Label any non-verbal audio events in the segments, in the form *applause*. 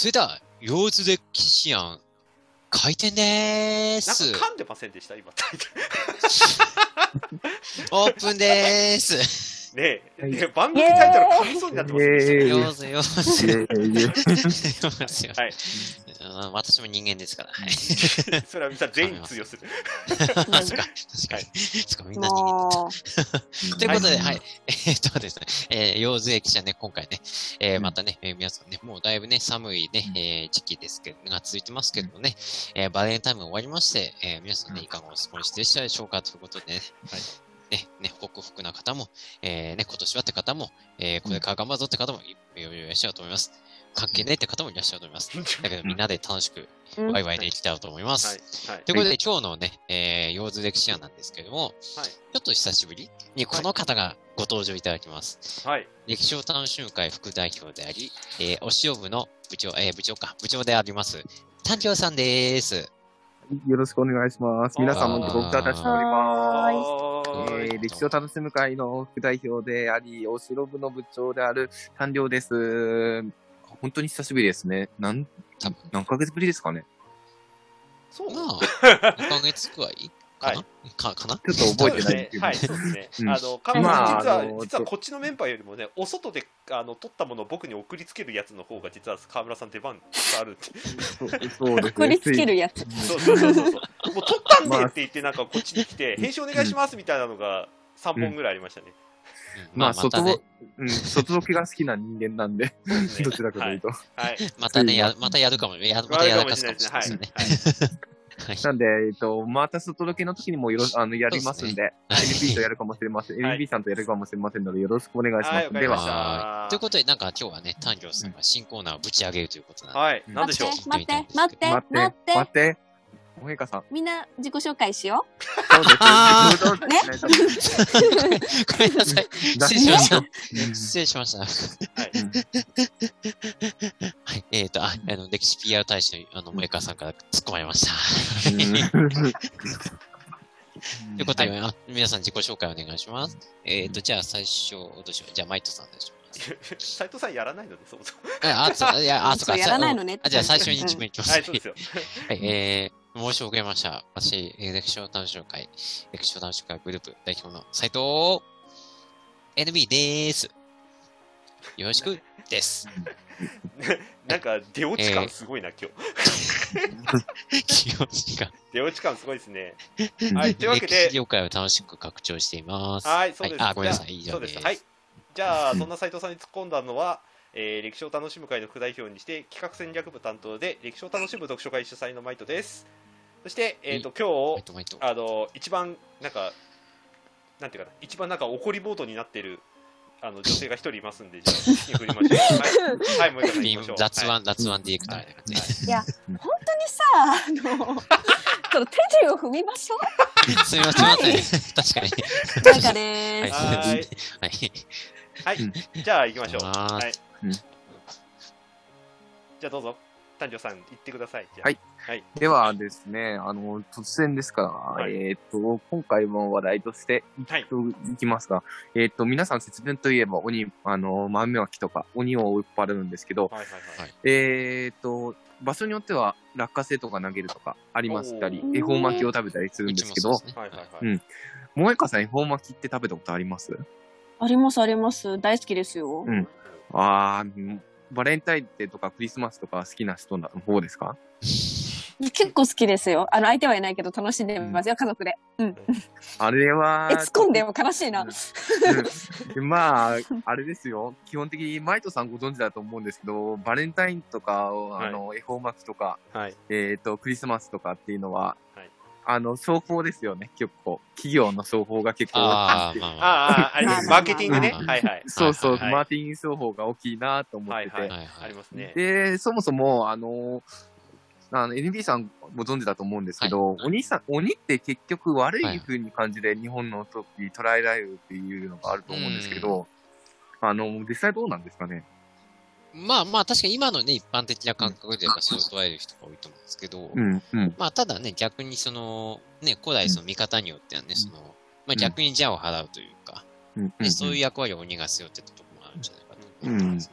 それでは、腰図デキシアン、開店でーなんす。か噛んでませんでした？今タイトオープンでーす。ルね。え、はい。ねえ番組タイトル噛みそうになってますよよよはい。うん私も人間ですから。はい。*laughs* それはみんな全員通用する。確かに。そっか、みんな人間。も *laughs* ということで、ははい。い。*laughs* えーっとですね、えー、腰図駅舎ね、今回ね、えーまたね、えー皆さんね、もうだいぶね、寒いね、えー時期ですけど、が続いてますけどもね、えーバレンタインも終わりまして、えー皆さんね、いかがお過ごしでしたでしょうかということでね、はいね、ね、ホクホクな方も、えーね、今年はって方も、えーこれから頑張るぞって方もいいいらっしゃると思います。関係ねえって方もいらっしゃると思います。だけどみんなで楽しく、うんワイワイでいきたいと思います。はい。はいということで、今日のね、えー、幼図歴史案なんですけども、はいちょっと久しぶりにこの方がご登場いただきます。はい。歴史を楽しむ会副代表であり、えー、お塩部の部長、えー、部長か、部長であります、丹京さんです。よろしくお願いします。皆さんもご無沙汰しております。えー、歴史を楽しむ会の副代表であり、お城部の部長である丹良です。本当に久しぶりですね。なん、多分何ヶ月ぶりですかね。そうまあ、*laughs* 2ヶ月くらい？かな、か、かな？ちょっと覚えてないんですけど。はい、そうですね。うんあの、カメまあさん、実は、実はこっちのメンバーよりもね、お外で、あの、撮ったものを僕に送りつけるやつの方が、実は川村さん出番があるって。そうそうですね。送りつけるやつ。そうそうそうそう。もう撮ったんでまあって言って、なんかこっちに来て、編集お願いしますみたいなのが3本ぐらいありましたね。うんまあ、外ね、うん、外ロケが好きな人間なんで、ねどちらかというと。はい。またね、や、またやるかも、や、またやらかすかもしれないですね。はい。*laughs* なんで、えっと、また外ロケの時にもよろ、あの、やりますんで、NB とやるかもしれません。はい NB さんとやるかもしれませんので、よろしくお願いしはい、ます。ではということで、なんか今日はね、丹京さんが新コーナーをぶち上げるということなんで、はい、なんでしょう。待って、待って、待待って、待って。って。おへかさん。みんな自己紹介しよそうです。あ自分のね？ごめんなさい。*laughs* 失礼しました。失礼しました。はい。えっ、と、あ、あの、歴史 PR 大使の、あの、萌川さんから突っ込まれました。うんということで、あ皆さん自己紹介お願いします。えっ、と、じゃあ最初、どうしよう？じゃあ、マイトさんお願いします。斉藤さんやらないので、そもそも。あ、あ、そう、いや、あ、そうか。*laughs* やらないのねじゃあ最初に自分いきます。はい、そうですよ。はい、えー、申し遅れました。私、えー歴史を楽しむ会、歴史を楽しむ会グループ代表の斉藤 NB でーす。よろしくです。*laughs* なんか、出落ち感すごいな、今日。気持ちが。出落ち感すごいですね。うんはい、というわけ歴史で、業界を楽しく拡張しています。はい、そうです。あ、ごめんなさい。以上です。はい。じゃあ、そんな斉藤さんに突っ込んだのは、えー歴史を楽しむ会の副代表にして、企画戦略部担当で、歴史を楽しむ読書会主催のマイトです。そして、えっ、と、今日。あの、一番、なんか、なんていうかな、一番なんか怒りボードになってる、あの、女性が一人いますんで、じゃあ、振りましょう。*laughs* はい、はい、もう一回行きましょう。はい雑腕、雑腕ディレクターみたいな感じで。う。*laughs* 本当にさ、あの、その手順を踏みましょう。*laughs* すみません、すみません。確かに。なんかねはい。ははい。はい、じゃあ行きましょう。はい。うんじゃあどうぞ、丹上さん、行ってください。はい。はい。ではですね、あの、突然ですから、はいえっ、と、今回の話題として、はい。いきますが、えっ、と、皆さん節分といえば鬼、あの、豆まきとか鬼を追っ払うんですけど、はいはいはい。はいえっ、と、場所によっては落花生とか投げるとかありましたり恵方巻きを食べたりするんですけど、ねはいはいはい。うん萌香さん恵方巻きって食べたことあります？ありますあります。大好きですよ。うんあー、バレンタインデーとかクリスマスとか好きな人の方ですか？結構好きですよ。あの、相手はいないけど楽しんでますよ、家族で。うん。あれはえ、、突っ込んでも悲しいな。うんまあ、あれですよ。基本的に、マイトさんご存知だと思うんですけど、バレンタインとか、あの、恵方巻きとか、はい。えっ、と、クリスマスとかっていうのは、はいあの、商法ですよね、結構。企業の商法が結構ああ、大きくてまあまあ。ああ、あれです。*laughs* マーケティングね？うんはいはい。そうそう、はいマーティング商法が大きいなと思ってて。はいはいはいありますね。で、そもそも、あの、あの、NB さんご存知だと思うんですけど、鬼さん、鬼って結局悪い風に感じで日本の時捉えられるっていうのがあると思うんですけど、あの、実際どうなんですかね？まあまあ、確かに今のね、一般的な感覚でやっぱそう捉える人が多いと思うんですけど、うん、うん。まあ、ただね、逆にその、ね、古代その見方によってはね、その、まあ逆に邪を払うというか、うん、ね、そういう役割を鬼が背負ってたところもあるんじゃないかと思います。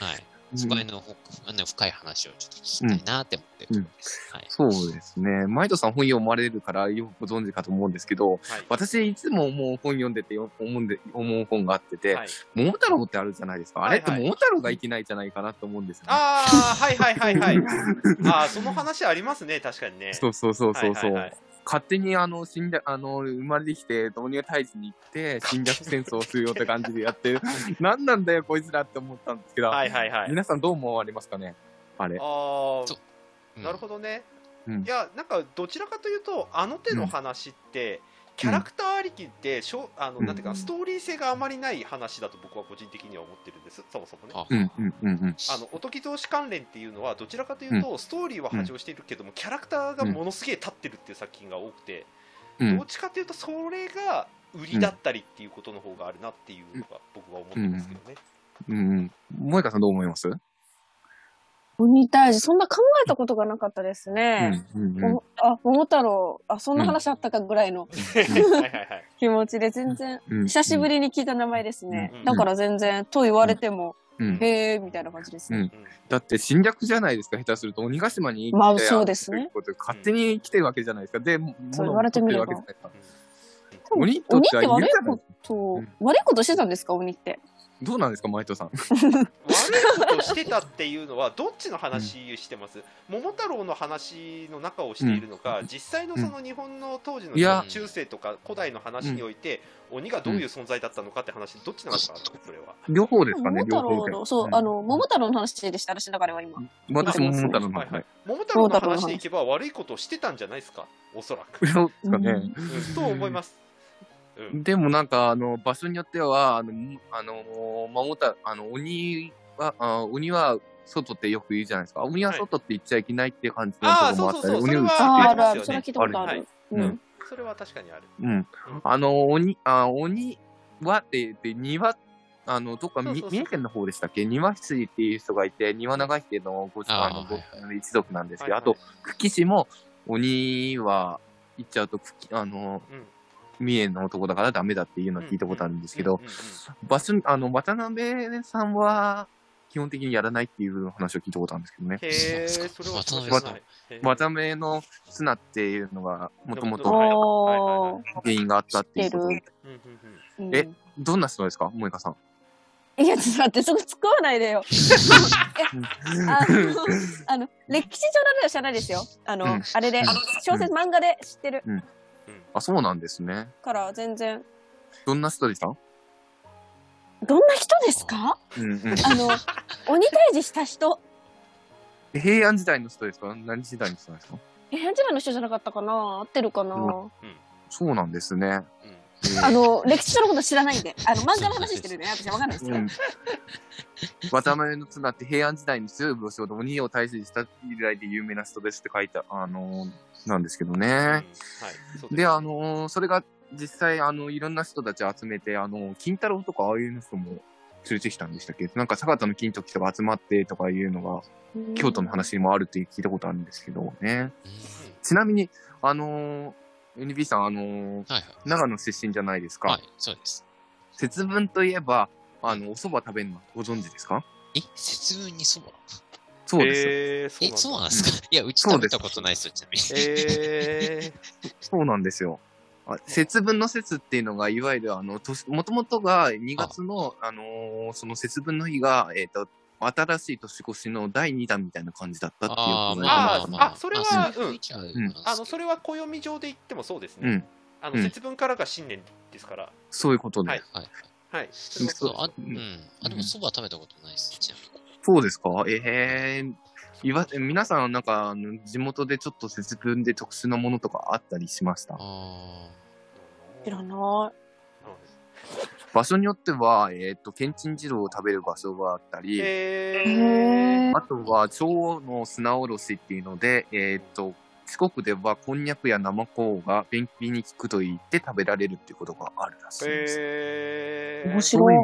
はい。そこへのほあの深い話をちょっと聞きたいなって思ってるところです。はい。そうですね。マイトさん本読まれるからよくご存知かと思うんですけど、はい私いつももう本読んでて思うんで、思う本があってて、はい桃太郎ってあるじゃないですか。あれって桃太郎がいけないんじゃないかなと思うんですよ、ね。ああはいはいはいはい *laughs* ああその話ありますね確かにねそうそうそうそうそう。はいはいはい勝手にあの、死んだ、あの、生まれてきて、鬼が退治に行って、侵略戦争をするよって感じでやってる。*laughs* 何なんだよ、こいつらって思ったんですけど、はいはいはい皆さんどう思われますかね？あれ。あそあなるほどね、うん。いやなんかどちらかというとあの手の話って、キャラクターありきってしょあの、うん。なんていうかストーリー性があまりない話だと僕は個人的には思ってるんですそもそもね。あのおとぎ同士関連っていうのはどちらかというと、ストーリーは波長しているけども、キャラクターがものすげえ立ってるっていう作品が多くて、うん。どっちかというとそれが売りだったりっていうことの方があるなっていうのが僕は思ってますけどね、うん、うん。萌香さん。どう思います鬼退治、そんな考えたことがなかったですうね。ん、うん、うん。お。あ、桃太郎、あ、そんな話あったかぐらいの。はいはいはい気持ちで全然、うん。久しぶりに聞いた名前ですね。うん。だから全然、と言われても、うん。へーみたいな感じですね。うん。だって侵略じゃないですか、下手すると鬼ヶ島にまあそうですね。勝手に来てるわけじゃないですか。で、そう言われてみれば。鬼っては鬼って悪いこと、うん。悪いことしてたんですか、鬼って？どうなんですか、マイトさん。悪いことをしてたっていうのはどっちの話してます、桃太郎の話の中をしているのか、実際のその日本の当時のいや。中世とか古代の話において、鬼がどういう存在だったのかって話どっちなのかそれは。両方ですかね、桃太両方で。郎の、そう、ん。あの、桃太郎の話でした、私の中では今。私も桃太郎のはいははい。い。桃太郎の話でいけば悪いことをしてたんじゃないですかおそらく、そうですかね。うん、と思います、うん、でもなんか、あの、場所によっては、あの、あの、守った、あの、鬼は、あ鬼は外ってよく言うじゃないですか。鬼は外って言っちゃいけないっていう感じのとこもあったり、そうそうそう鬼はあーあそれいたことあはいる。うん。うん。それは確かにある。うん。あの、鬼、あ、鬼はって言って、庭、あの、どっか三重県の方でしたっけ？庭師っていう人がいて、庭長秀のごあのごはい。あの一族なんですけど、はいはいあと、久喜市も鬼は言っちゃうと、久喜あの、うん三重の男だからダメだっていうのを聞いたことあるんですけど、場所に、あの、渡辺さんは、基本的にやらないっていう話を聞いたことあるんですけどね。へえそうですか。それは知ら渡辺渡辺の綱っていうのが、もともと。原因があったっていうことで。えどんな人ですか？萌香さん。いや、ちょっと待って、そこ突っ込まないでよ。*laughs* あの、あの、歴史上の話は知らないですよ。あの、うん。あれで、小説、漫画で知ってるあ、そうなんですね。から、全然。どんな人でした？どんな人ですか？うんうん。あの、*laughs* 鬼退治した人。平安時代の人ですか？何時代の人なんですか？え、平安時代の人じゃなかったかな？合ってるかな、うそうなんですね。うんあの、歴史上のこと知らないんで。あの、漫画の話してるね。私わかんないですよ。うん。渡辺の綱って平安時代に強い武将で鬼を退治した以来で有名な人ですって書いた、あのーなんですけどね。うんはいそうすで、あのーそれが実際、あの、いろんな人たち集めて、あの、金太郎とかああいう人も連れてきたんでしたっけ？なんか坂田の金時とか集まってとかいうのが、京都の話にもあるって聞いたことあるんですけどね。うんちなみに、あのー NB さん、あのーはいはい。長野出身じゃないですか。はい、そうです。節分といえば、あの、お蕎麦食べるのご存知ですか？え、節分にそばそうです。え、そうなんだ。ですか？いや、うち食べたことないですよ、ちなみに。へ *laughs* そうなんですよ。あ節分の節っていうのが、いわゆる、あの、もともとが2月の、あのーその節分の日が、えっ、と、新しい年越しの第2弾みたいな感じだったっていうことまあかなまあそれはうん。あのそれは暦上で言ってもそうですね、うん。あのうん。節分からが新年ですから、そういうことで。はい。はい。はい、そうそう、あ。あ、でもそば食べたことないです、ちなみに。そうですか？ええいわ、皆さん、なんか、あの地元でちょっと節分で特殊なものとかあったりしました？あ知らな場所によっては、えっ、と、けんちん汁を食べる場所があったり、あとは、蝶の砂おろしっていうので、えっ、と、四国ではこんにゃくや生コウが便秘に効くと言って食べられるっていうことがあるらしいです。え面白い。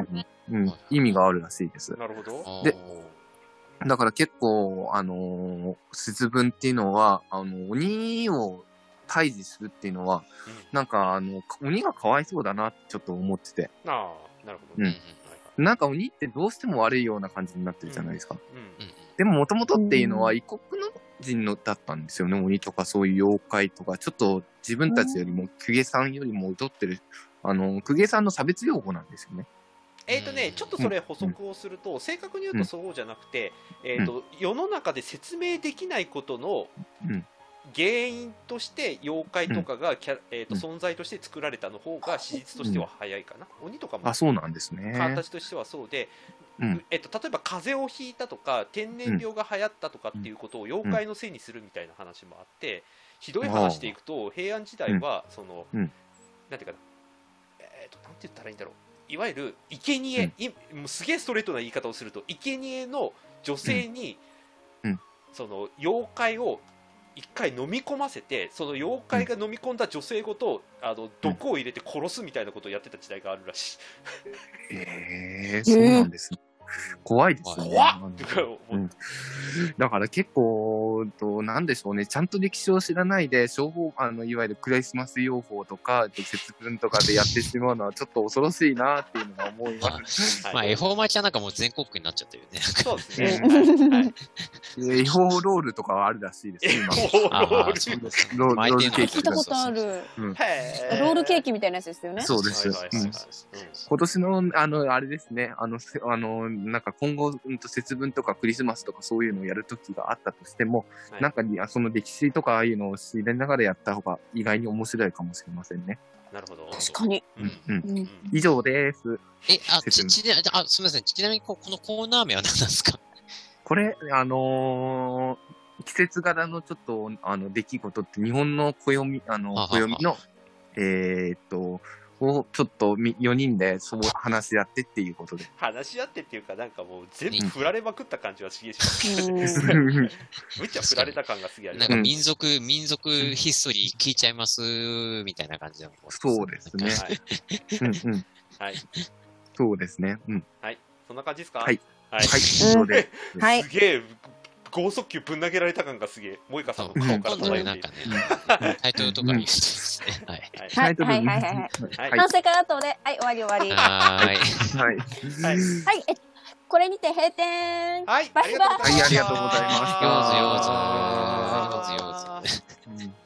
いう、うん、意味があるらしいです。なるほどあ。でだから結構、あのー節分っていうのは、あの、鬼を退治するっていうのは、なんか、あの、鬼がかわいそうだなってちょっと思ってて。ああなるほど、うんなんか鬼ってどうしても悪いような感じになってるじゃないですか。うんうんでももともとっていうのはうん異国の人のだったんですよね。鬼とかそういう妖怪とか、ちょっと自分たちよりも公家さんよりも劣ってる、あの、公家さんの差別用語なんですよね。えーとね、ちょっとそれ補足をすると、正確に言うとそうじゃなくて、えーと世の中で説明できないことのうん。原因として妖怪とかがキャ、えーとうん。存在として作られたの方が史実としては早いかな、鬼とかもあ、そうなんですね。形としてはそうで、うん。えっと、例えば風邪をひいたとか天然病が流行ったとかっていうことを妖怪のせいにするみたいな話もあって、ひどい話でいくと平安時代はその、うん。なんていうかな、えっとなんて言ったらいいんだろういわゆる生贄、うすげえストレートな言い方をすると生贄の女性に、うんうんその妖怪を一回飲み込ませてその妖怪が飲み込んだ女性ごと、あの毒を入れて殺すみたいなことをやってた時代があるらしい。へえ、そうなんですね。怖いですね。怖っ。うん。だから結構、となんでしょうね、ちゃんと歴史を知らないで、情報、あの、いわゆるクリスマス用法とか、節分とかでやってしまうのはちょっと恐ろしいなっていうのが思います。はい。まあ、恵方巻きはなんかもう全国区になっちゃってるよね。そうですね。うん。はい。はい違法ロールとかはあるらしいですえよ、今。もうあロール。ロールケーキ聞いたことある。ロールケーキみたいなやつですよね。そうです。今年の、あの、あれですね、あの、せあの、なんか今後、うんと節分とかクリスマスとかそういうのをやるときがあったとしても、はいなんかに、あその歴史とかああいうのを知りながらやった方が意外に面白いかもしれませんね。なるほど。確かに。うんうん。うんうん以上です。え、あ、ち、ちな、あ、すみません。ちなみにこ、このコーナー名は何なんですか？*laughs* これ、あのー季節柄のちょっと、あの、出来事って日本の暦、あのはは、は暦の、えーっと、をちょっとみ4人でそう話し合ってっていうことで。話し合ってっていうか、なんかもう全部振られまくった感じはすげえします。うんむっちゃ振られた感がすげえありますなんか民族、民族ヒストリー聞いちゃいます、みたいな感じで。そうですねはい。うんうん。はい。そうですね。うん。そんな感じですか？はい。はい。はい *laughs* す。げえ、豪速球ぶん投げられた感がすげえ、萌歌さんの顔から漂っていと。タイトルとかにしてですね。はい。はいはいはいはい。反省から後で、はい、終わり終わり。はい。はい。はい。これにて閉店。はい。バイバイ。はい、ありがとうございます。よーずよーず。よーずよーず。